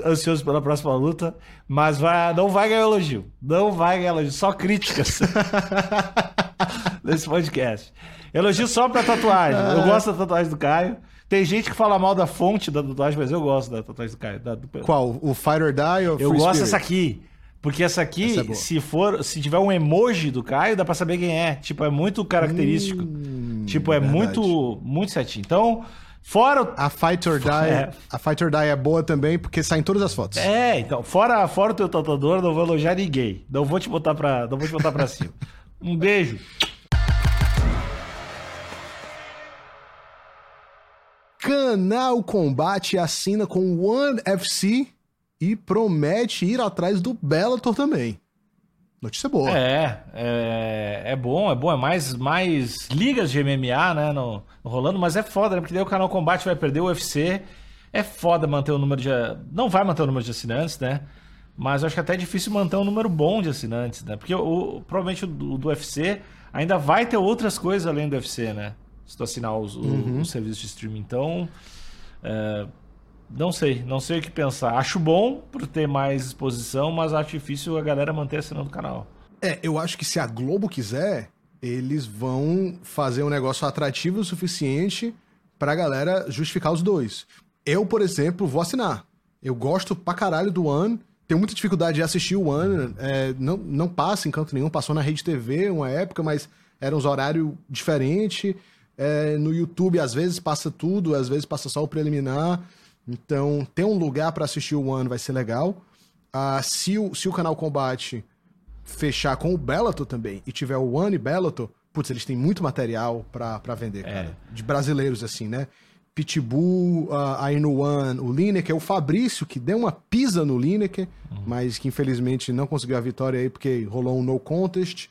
ansioso pela próxima luta, mas vai, não vai ganhar elogio. Não vai ganhar elogio, só críticas nesse podcast. Elogio só pra tatuagem. Eu gosto da tatuagem do Caio. Tem gente que fala mal da fonte da tatuagem, mas eu gosto da tatuagem do Caio. Da, do... Qual? O Fight or Die ou Eu Free gosto Spirit? dessa aqui. Porque essa aqui, Essa é se for, se tiver um emoji do Caio, dá pra saber quem é. Tipo, é muito característico. Hum, tipo, é verdade. muito, muito certinho. Então, fora o A Fight or Die, É. a Fight or Die é boa também porque sai em todas as fotos. É, então, fora, fora o teu tatuador, não vou elogiar ninguém. Não vou te botar pra, não vou te botar pra cima. Um beijo. Canal Combate assina com One FC e promete ir atrás do Bellator também. Notícia boa. É, é, é bom, é bom, é mais, mais ligas de MMA, né, no, no rolando, mas é foda, né, porque daí o canal Combate vai perder o UFC, é foda manter o número de, não vai manter o número de assinantes, né, mas eu acho que até é difícil manter um número bom de assinantes, né, porque o, provavelmente o do, do UFC ainda vai ter outras coisas além do UFC, né, se tu assinar os, Uhum. os serviços de streaming, então, é, não sei, não sei o que pensar. Acho bom por ter mais exposição, mas acho difícil a galera manter assinando o canal. É, eu acho que se a Globo quiser, eles vão fazer um negócio atrativo o suficiente pra galera justificar os dois. Eu, por exemplo, vou assinar. Eu gosto pra caralho do One. Tenho muita dificuldade de assistir o One. é, não, não passa em canto nenhum. Passou na Rede TV uma época, mas eram uns horários diferentes. É, no YouTube, às vezes passa tudo, às vezes passa só o preliminar. Então, ter um lugar pra assistir o One vai ser legal. Ah, se, o, se o canal Combate fechar com o Bellator também e tiver o One e Bellator, putz, eles têm muito material pra vender, cara. De brasileiros, assim, né? Pitbull, aí no One, o Lineker, o Fabrício, que deu uma pisa no Lineker, mas que infelizmente não conseguiu a vitória aí porque rolou um no contest.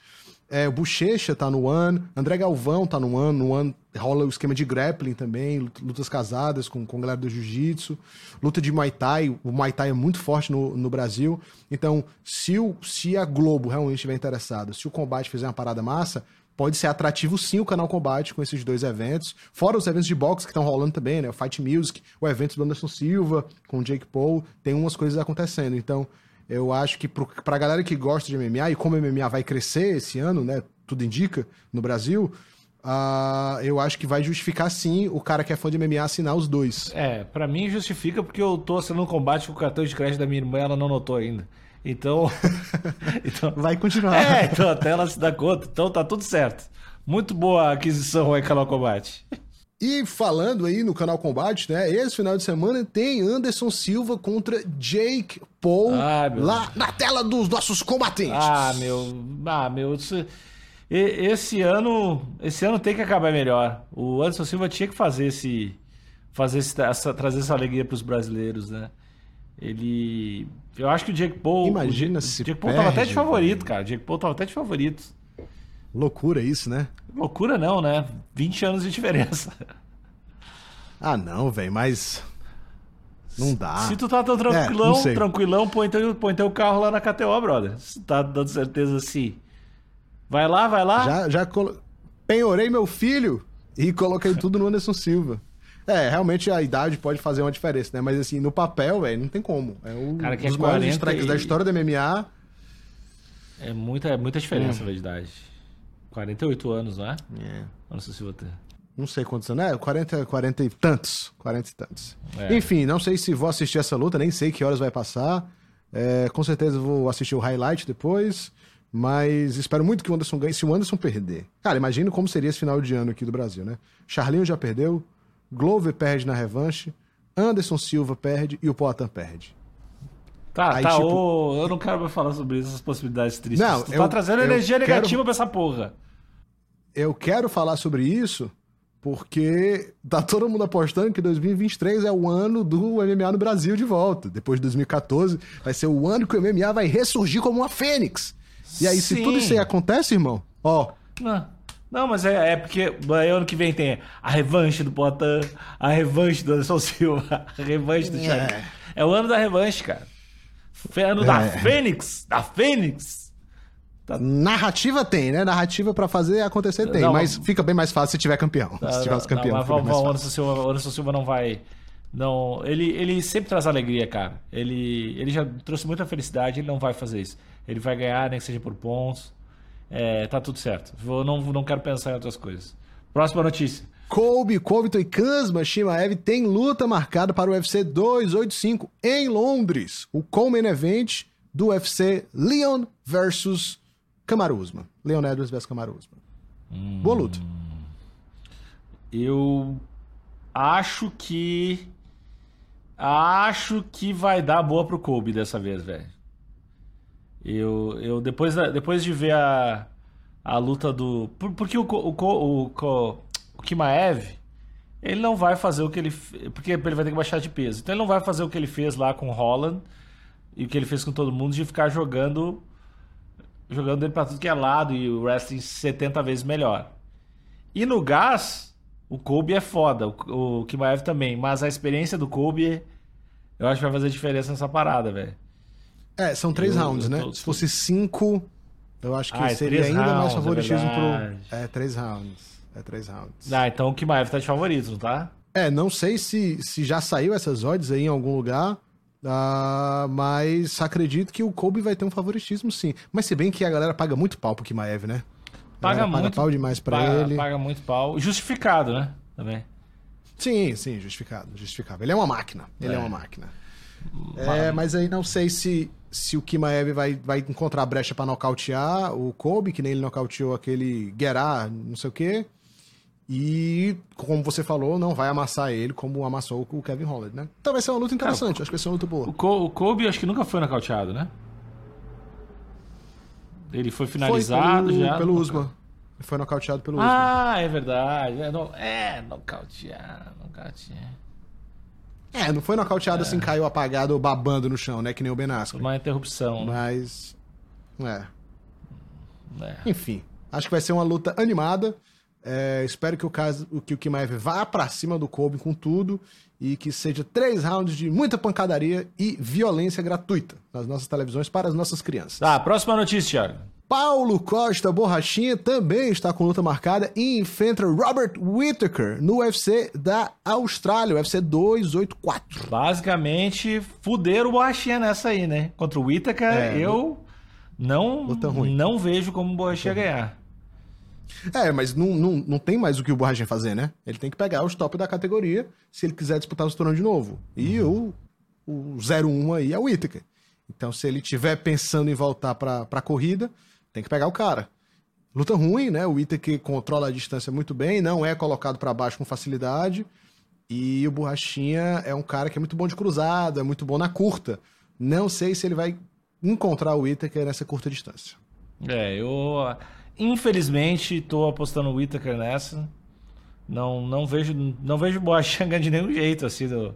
É, o Bochecha tá no One, André Galvão tá no One, no One rola o esquema de grappling também, lut- lutas casadas com, com galera do Jiu-Jitsu, luta de Muay Thai, o Muay Thai é muito forte no, no Brasil, então se, o, se a Globo realmente estiver interessada, se o Combate fizer uma parada massa, pode ser atrativo sim o canal Combate com esses dois eventos, fora os eventos de boxe que estão rolando também, né, o Fight Music, o evento do Anderson Silva com o Jake Paul, tem umas coisas acontecendo, então eu acho que pro, pra galera que gosta de MMA, e como MMA vai crescer esse ano, né? Tudo indica, no Brasil, ah, eu acho que vai justificar sim o cara que é fã de MMA assinar os dois. É, pra mim justifica porque eu tô assinando um combate com o cartão de crédito da minha irmã e ela não notou ainda. Então. então Vai continuar. é, então até ela se dá conta. Então tá tudo certo. Muito boa a aquisição aí, canal Combate. E falando aí no canal Combate, né? Esse final de semana tem Anderson Silva contra Jake Paul Ah, lá na tela dos nossos combatentes. Ah, meu. Ah, meu. Isso, esse ano. Esse ano tem que acabar melhor. O Anderson Silva tinha que fazer esse. Fazer esse- essa, trazer essa alegria pros brasileiros, né? Ele. Eu acho que o Jake Paul. Imagina o, se Jake Paul tava até de perde, favorito, cara. O Jake Paul tava até de favorito. Loucura isso, né? Loucura não, né? 20 anos de diferença. Ah, não, velho, mas. Não dá. Se tu tá tão É, tranquilão, sei. tranquilão, põe teu, põe teu carro lá na KTO, brother. Se tu tá dando certeza assim. Vai lá, vai lá. Já, já colo... penhorei meu filho e coloquei tudo no Anderson Silva. É, realmente a idade pode fazer uma diferença, né? Mas assim, no papel, velho, não tem como. É um Cara, que é dos maiores 40 strikes e- da história do MMA. É muita, é muita diferença Hum. na idade. 48 anos, não é? Anderson Silva tem. Não sei quantos anos, é? 40, 40 e tantos. 40 e tantos. É. Enfim, não sei se vou assistir essa luta, nem sei que horas vai passar. É, com certeza vou assistir o highlight depois. Mas espero muito que o Anderson ganhe. Se o Anderson perder. Cara, imagina como seria esse final de ano aqui do Brasil, né? Charlinho já perdeu. Glover perde na revanche. Anderson Silva perde e o Poatan perde. Tá, Aí, tá. tipo- ô, eu não quero mais falar sobre essas possibilidades tristes. Não, tu eu- tá trazendo energia quero- negativa pra essa porra. Eu quero falar sobre isso porque tá todo mundo apostando que 2023 é o ano do MMA no Brasil de volta. Depois de 2014, vai ser o ano que o MMA vai ressurgir como uma fênix. E aí, se Sim. tudo isso aí acontece, irmão, ó, Não, não mas é, é porque aí ano que vem tem a revanche do Poitin, a revanche do Anderson Silva, a revanche do Thiago. É. É. o ano da revanche, cara. Foi ano da É. Fênix, da Fênix. narrativa tem, né? Narrativa pra fazer acontecer tem, Não, mas fica bem mais fácil se tiver campeão. se tiver os Não, campeão, mas o. Anderson Silva, Anderson Silva não vai, Não, ele, ele sempre traz alegria, cara. Ele, ele já trouxe muita felicidade, ele não vai fazer isso. Ele vai ganhar, nem que seja por pontos. É, tá tudo certo. Vou, não, não quero pensar em outras coisas. Próxima notícia. Colby, Covington e Kazma Shimaev tem luta marcada para o UFC 285 em Londres. O Coleman Event do UFC Leon versus Kamaru Usman. Leon Edwards versus Kamaru Usman. Hum, Boa luta. Eu acho que acho que vai dar boa pro Kobe dessa vez, velho. Eu, eu depois, depois de ver a, a luta do. Porque o, o, o, o, o Kimaev, ele não vai fazer o que ele. Porque ele vai ter que baixar de peso. Então ele não vai fazer o que ele fez lá com o Holland e o que ele fez com todo mundo de ficar jogando. Jogando ele pra tudo que é lado e o wrestling 70 vezes melhor. E no gás, o Kobe é foda, o, o Kimaev também. Mas a experiência do Kobe, eu acho que vai fazer diferença nessa parada, velho. É, são três eu, rounds, eu né? Se fosse cinco, eu acho que ah, seria ainda rounds, mais é favoritismo é pro. É, três rounds. É três rounds. Ah, então o Kimaev tá de favorito, tá? É, não sei se, se já saiu essas odds aí em algum lugar. Uh, mas acredito que o Kobe vai ter um favoritismo sim. Mas se bem que a galera paga muito pau pro Kimaev, né? Paga muito. Paga pau demais pra paga, ele. Paga muito pau. Justificado, né? Também. Sim, sim, justificado. Justificado. Ele é uma máquina. Ele é, é uma máquina. É, mas aí não sei se, se o Kimaev vai, vai encontrar brecha para nocautear o Kobe, que nem ele nocauteou aquele Guerá, não sei o quê. E, como você falou, não vai amassar ele como amassou o Kevin Holland, né? Então vai ser uma luta interessante, acho que vai ser uma luta boa. O, o Kobe acho que nunca foi nocauteado, né? Ele foi finalizado foi pelo, já. Pelo Usman. Ele foi nocauteado pelo ah, Usman. Ah, é verdade. É, no... é nocauteado, nocauteado. É, não foi nocauteado é. assim, caiu apagado ou babando no chão, né? Que nem o Ben Askren. Uma interrupção. Né? Mas. É. é. Enfim, acho que vai ser uma luta animada. É, espero que o, caso, que o Kimaev vá para cima do Kobe com tudo e que seja três rounds de muita pancadaria e violência gratuita nas nossas televisões para as nossas crianças. Tá, próxima notícia, Thiago. Paulo Costa Borrachinha também está com luta marcada e enfrenta Robert Whittaker no UFC da Austrália, UFC 284. Basicamente, fuderam o Borrachinha nessa aí, né? Contra o Whittaker, é, eu não, não vejo como o Borrachinha ganhar. É, mas não, não, não tem mais o que o Borrachinha fazer, né? Ele tem que pegar os top da categoria se ele quiser disputar o cinturão de novo. E uhum. o, o 01 aí é o Whittaker. Então, se ele tiver pensando em voltar pra, pra corrida, tem que pegar o cara. Luta ruim, né? O Whittaker controla a distância muito bem, não é colocado para baixo com facilidade. E o Borrachinha é um cara que é muito bom de cruzado, é muito bom na curta. Não sei se ele vai encontrar o Whittaker nessa curta distância. É, eu Infelizmente, estou apostando o Whittaker nessa. Não, não vejo, não vejo o Boachanga de nenhum jeito assim, do,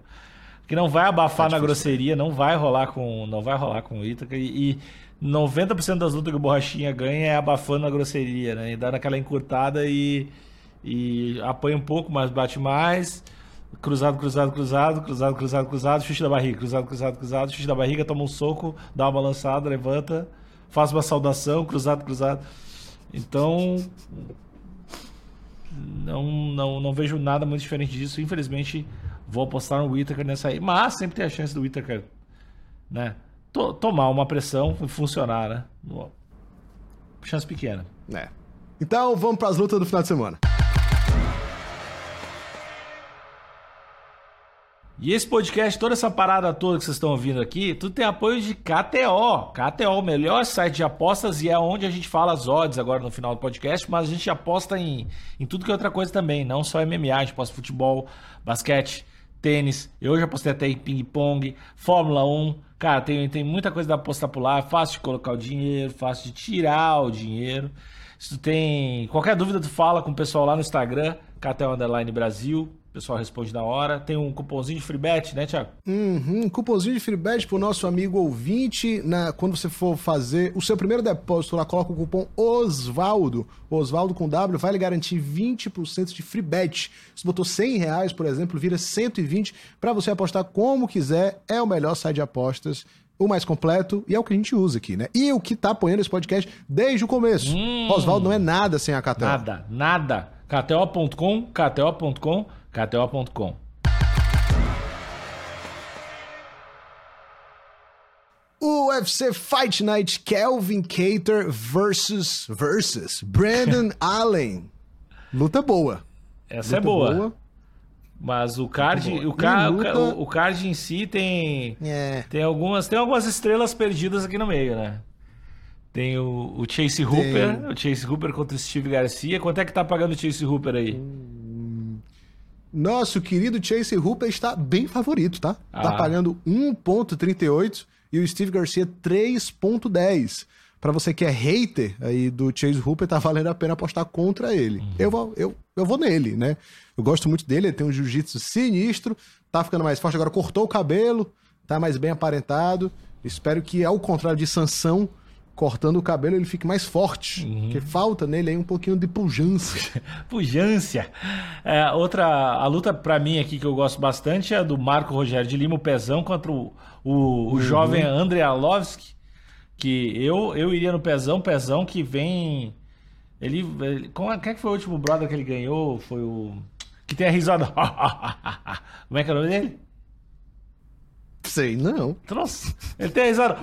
que não vai abafar é na grosseria, não vai rolar com, não vai rolar com o Whittaker e, e 90% das lutas que o Borrachinha ganha é abafando a grosseria, né? E dando aquela encurtada e, e apanha um pouco, mas bate mais. Cruzado, cruzado, cruzado, cruzado, cruzado, cruzado, chute da barriga, cruzado, cruzado, cruzado, chute da barriga, toma um soco, dá uma balançada, levanta, faz uma saudação, cruzado, cruzado. Então, não, não, não vejo nada muito diferente disso. Infelizmente, vou apostar no Whittaker nessa aí. Mas sempre tem a chance do Whittaker, né? To tomar uma pressão e funcionar, né? Chance pequena. É. Então, vamos para as lutas do final de semana. E esse podcast, toda essa parada toda que vocês estão ouvindo aqui, tudo tem apoio de KTO. KTO, o melhor site de apostas e é onde a gente fala as odds agora no final do podcast, mas a gente aposta em, em tudo que é outra coisa também, não só MMA, a gente aposta futebol, basquete, tênis. Eu já postei até em ping-pong, Fórmula 1. Cara, tem, tem muita coisa da apostar por lá, fácil de colocar o dinheiro, fácil de tirar o dinheiro. Se tu tem qualquer dúvida, tu fala com o pessoal lá no Instagram, KTO Underline Brasil pessoal responde na hora. Tem um cupomzinho de free bet, né, Thiago? Uhum, cupomzinho de free bet pro nosso amigo ouvinte. Na, quando você for fazer o seu primeiro depósito lá, coloca o cupom Osvaldo. Osvaldo com W vai lhe garantir 20% de free bet. Se botou 100 reais, por exemplo, vira 120 para você apostar como quiser. É o melhor site de apostas o mais completo e é o que a gente usa aqui, né? E o que tá apoiando esse podcast desde o começo. Hum, Oswaldo não é nada sem a KTO. Nada, nada. KTO.com, KTO.com KTO.com. UFC Fight Night Kelvin Cater versus versus Brandon Allen. Luta boa. Essa é Luta é boa. boa. Mas o card, o, ca, luta... o, o, card em si tem é. tem algumas tem algumas estrelas perdidas aqui no meio, né? Tem o, o Chase Hooper, tem... o Chase Hooper contra o Steve Garcia. Quanto é que tá pagando o Chase Hooper aí? Hum. Nosso querido Chase Hooper está bem favorito, tá? Tá Ah. pagando 1.38 e o Steve Garcia 3.10. Pra você que é hater aí do Chase Hooper, tá valendo a pena apostar contra ele. Eu, vou, eu, eu vou nele, né? Eu gosto muito dele, ele tem um jiu-jitsu sinistro, tá ficando mais forte agora, cortou o cabelo, tá mais bem aparentado. Espero que, ao contrário de Sansão, cortando o cabelo, ele fique mais forte. Porque falta nele aí um pouquinho de pujança. Pujança. É, outra, a luta pra mim aqui que eu gosto bastante é a do Marco Rogério de Lima, o Pezão contra o, o, o jovem Andrei Arlovski, que eu, eu iria no Pezão, Pezão que vem... Ele, ele como é, quem é que foi o último brother que ele ganhou? Foi o... Que tem a risada. Como é que é o nome dele? Sei, não. Nossa, ele tem a risada.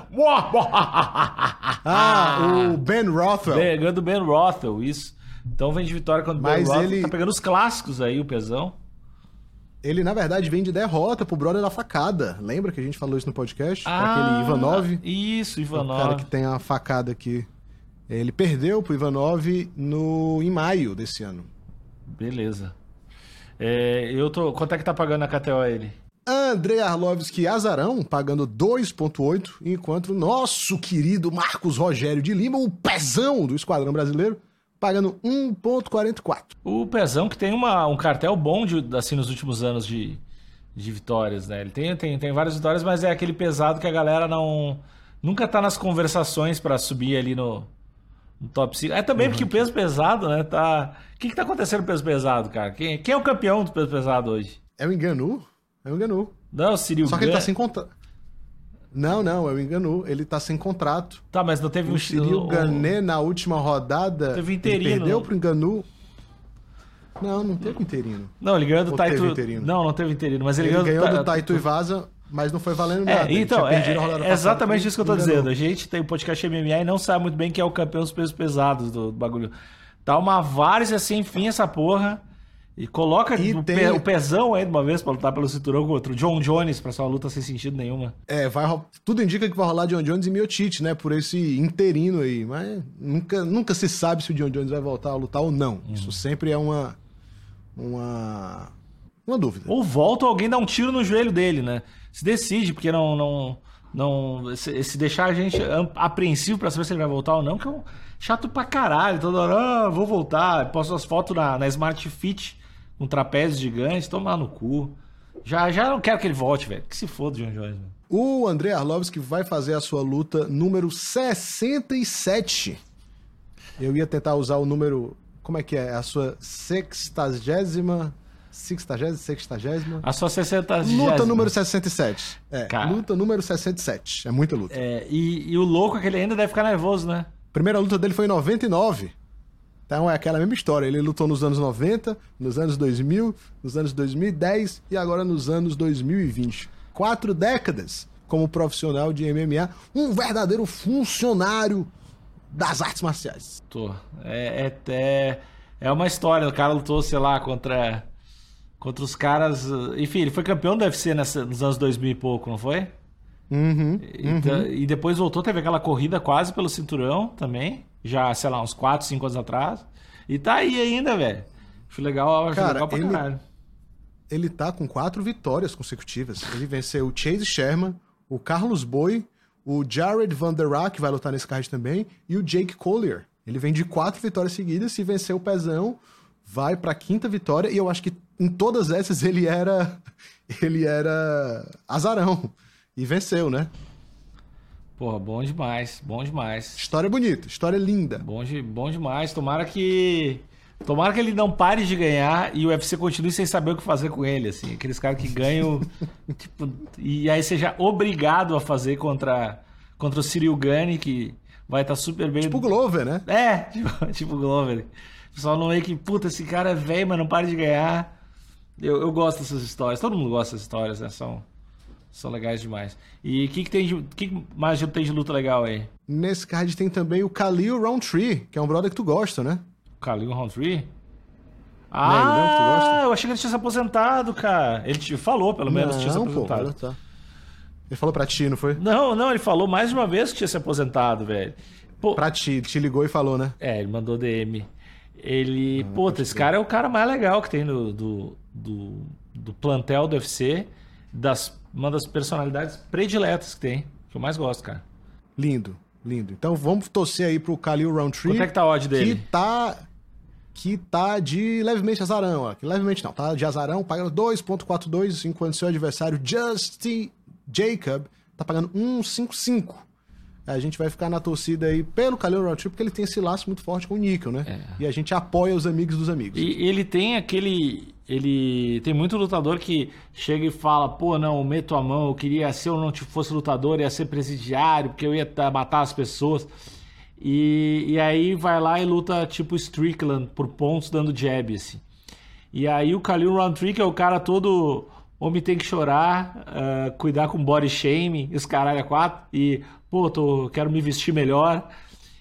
Ah, o Ben Rothwell. Bem, Ganhando o Ben Rothwell, isso. Então vem de vitória contra o Ben Rothwell. ele- Tá pegando os clássicos aí, o Pezão. Ele, na verdade, vem de derrota pro brother da facada. Lembra que a gente falou isso no podcast? Aquele Ivanov. Isso, O Ivanov. cara que tem a facada aqui. Ele perdeu pro Ivanov no, em maio desse ano. Beleza. É, eu tô. Quanto é que tá pagando a KTO ele? Andrei Arlovski Azarão pagando 2,8, enquanto o nosso querido Marcos Rogério de Lima, o pezão do Esquadrão Brasileiro, pagando 1,44. O Pezão que tem uma, um cartel bom de, assim, nos últimos anos de, de vitórias, né? Ele tem, tem, tem várias vitórias, mas é aquele pesado que a galera não. Nunca tá nas conversações pra subir ali no, no top 5. É também porque o peso pesado, né? Tá. O que, que tá acontecendo com o peso pesado, cara? Quem, quem é o campeão do peso pesado hoje? É o Enganu? É o Enganu. Não, o Cyril Só que ele tá sem contrato. Não, não, é o Enganu. Ele tá sem contrato. Tá, mas não teve um O Cyril o- Gané na última rodada. Teve ele interino. Perdeu pro Enganu. Não, não teve interino. Não, ele ganhou do Ou Taito. Não, não teve interino, mas ele, Ele, ganhou Ta- do Taito Ivasa, mas não foi valendo É, nada. Ele então, é, rodada é passada exatamente isso que eu tô dizendo. A gente tem o podcast MMA e não sabe muito bem quem é o campeão dos pesos pesados do, do bagulho. Tá uma várzea sem fim essa porra. E coloca E o, tem- pe- o pezão aí de uma vez pra lutar pelo cinturão contra o John Jones, pra ser uma luta sem sentido nenhuma. É, vai, tudo indica que vai rolar John Jones e Miotite, né? Por esse interino aí. Mas nunca, nunca se sabe se o John Jones vai voltar a lutar ou não. Uhum. Isso sempre é uma. Uma. Uma dúvida. Ou volta ou alguém dá um tiro no joelho dele, né? Se decide, porque não. não, não se, se deixar a gente apreensivo pra saber se ele vai voltar ou não, que é um chato pra caralho. Toda hora, ah, vou voltar. Posto as fotos na, na Smart Fit, um trapézio gigante, tomar no cu. Já, já não quero que ele volte, velho. Que se foda, John Jones. O André Arlovski vai fazer a sua luta número 67. Eu ia tentar usar o número. Como é que é? A sua sextagésima. Sextagésima? Sextagésima? A sua 60 Luta número 67. É, Cara. luta número 67. É muita luta. É, e, e o louco é que ele ainda deve ficar nervoso, né? Primeira luta dele foi em 99. Então é aquela mesma história. Ele lutou nos anos 90, nos anos 2000, nos anos 2010 e agora nos anos 2020. Quatro décadas como profissional de MMA, um verdadeiro funcionário das artes marciais. Tô. É, é, é, é uma história. O cara lutou, sei lá, contra, contra os caras. Enfim, ele foi campeão do UFC nessa, nos anos 2000 e pouco, não foi? Uhum. Então, E depois voltou, teve aquela corrida quase pelo cinturão também. Já, sei lá, uns 4, 5 anos atrás. E tá aí ainda, velho. Acho legal, acho Cara, legal pra ele- caralho. Ele tá com quatro vitórias consecutivas. Ele venceu o Chase Sherman, o Carlos Boi, o Jared Van Der Raak, que vai lutar nesse card também, e o Jake Collier. Ele vem de quatro vitórias seguidas. Se vencer o Pezão, vai pra quinta vitória. E eu acho que em todas essas ele era. Ele era azarão. E venceu, né? Porra, bom demais, bom demais. História bonita, história linda. Bom, de, bom demais. Tomara que. Tomara que ele não pare de ganhar e o UFC continue sem saber o que fazer com ele, assim. Aqueles caras que ganham. tipo, e aí seja obrigado a fazer contra, contra o Cyril Gane, que vai estar super bem. Tipo o Glover, né? É, tipo, tipo o Glover. O pessoal não é que, puta, esse cara é velho, mas não para de ganhar. Eu, eu gosto dessas histórias. Todo mundo gosta dessas histórias, né? São, São legais demais. E o que, que, tem de, que mais tem de luta legal aí? Nesse card tem também o Khalil Roundtree, que é um brother que tu gosta, né? Khalil Roundtree? Ah, eu achei que ele tinha se aposentado, cara. Ele te falou, pelo menos, não, tinha se aposentado. Pô, tá. Ele falou pra ti, não foi? Não, não, ele falou mais de uma vez que tinha se aposentado, velho. Pô, pra ti, te ligou e falou, né? É, ele mandou DM. Ele, ah, puta, esse cara é o cara mais legal que tem no, do, do, do plantel do UFC, das, uma das personalidades prediletas que tem, que eu mais gosto, cara. Lindo, lindo. Então vamos torcer aí pro Khalil Roundtree. Quanto é que tá a odd dele? Que tá que tá de levemente azarão, ó. Que levemente não, tá de azarão, pagando 2.42, enquanto seu adversário Justin Jacob tá pagando 1.55. A gente vai ficar na torcida aí pelo Khalil Roundtree, porque ele tem esse laço muito forte com o Nickel, né? É. E a gente apoia os amigos dos amigos. E ele tem aquele. Ele tem muito lutador que chega e fala: pô, não, meto a mão, eu queria, se eu não fosse lutador, ia ser presidiário, porque eu ia matar as pessoas. E, e aí vai lá e luta tipo Strickland por pontos dando jab, assim. E aí o Khalil Roundtree, que é o cara todo homem tem que chorar, uh, cuidar com body shame, os caralho é quatro, e, pô, tô, quero me vestir melhor.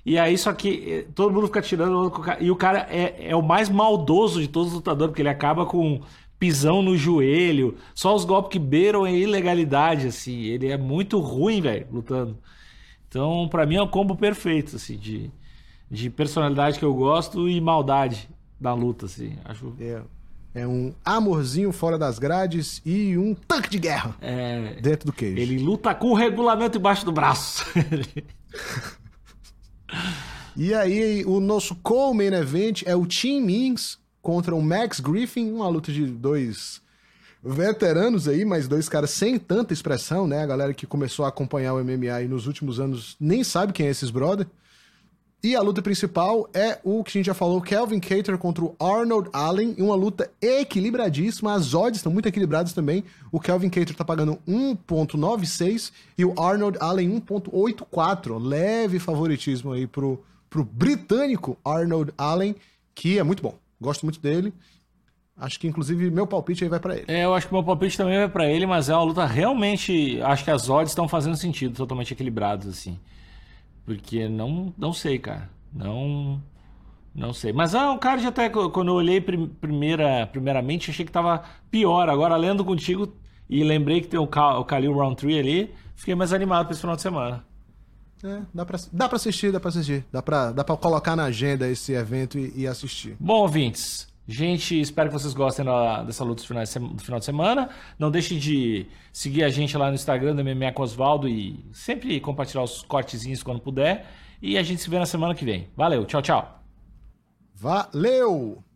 E aí, só que eh, todo mundo fica tirando. E o cara é, é o mais maldoso de todos os lutadores, porque ele acaba com pisão no joelho, só os golpes que beiram a ilegalidade, assim. Ele é muito ruim, velho, lutando. Então, para mim é um combo perfeito, assim, de, de personalidade que eu gosto e maldade da luta, assim. Acho. É, é um amorzinho fora das grades e um tanque de guerra é, dentro do queijo. Ele luta com o regulamento embaixo do braço. e aí, o nosso co-main event é o Team Mings contra o Max Griffin, uma luta de dois veteranos aí, mas dois caras sem tanta expressão, né? A galera que começou a acompanhar o MMA nos últimos anos nem sabe quem é esses brother. E a luta principal é o que a gente já falou, Kelvin Cater contra o Arnold Allen, em uma luta equilibradíssima, as odds estão muito equilibradas também. O Kelvin Cater tá pagando 1.96 e o Arnold Allen 1.84, leve favoritismo aí pro, pro britânico Arnold Allen, que é muito bom. Gosto muito dele. Acho que, inclusive, meu palpite aí vai para ele. É, eu acho que meu palpite também vai para ele, mas é uma luta realmente. Acho que as odds estão fazendo sentido, totalmente equilibrados, assim. Porque não, não sei, cara. Não. Não sei. Mas ah, o cara já até. Quando eu olhei primeira, primeiramente, achei que tava pior. Agora, lendo contigo e lembrei que tem o, o Khalil Roundtree ali, fiquei mais animado para esse final de semana. É, dá pra, dá pra assistir, dá pra assistir. Dá pra, dá pra colocar na agenda esse evento e, e assistir. Bom, ouvintes. Gente, espero que vocês gostem da, dessa luta do final, de semana. Não deixe de seguir a gente lá no Instagram do MMA com Osvaldo e sempre compartilhar os cortezinhos quando puder. E a gente se vê na semana que vem. Valeu, tchau, tchau. Valeu!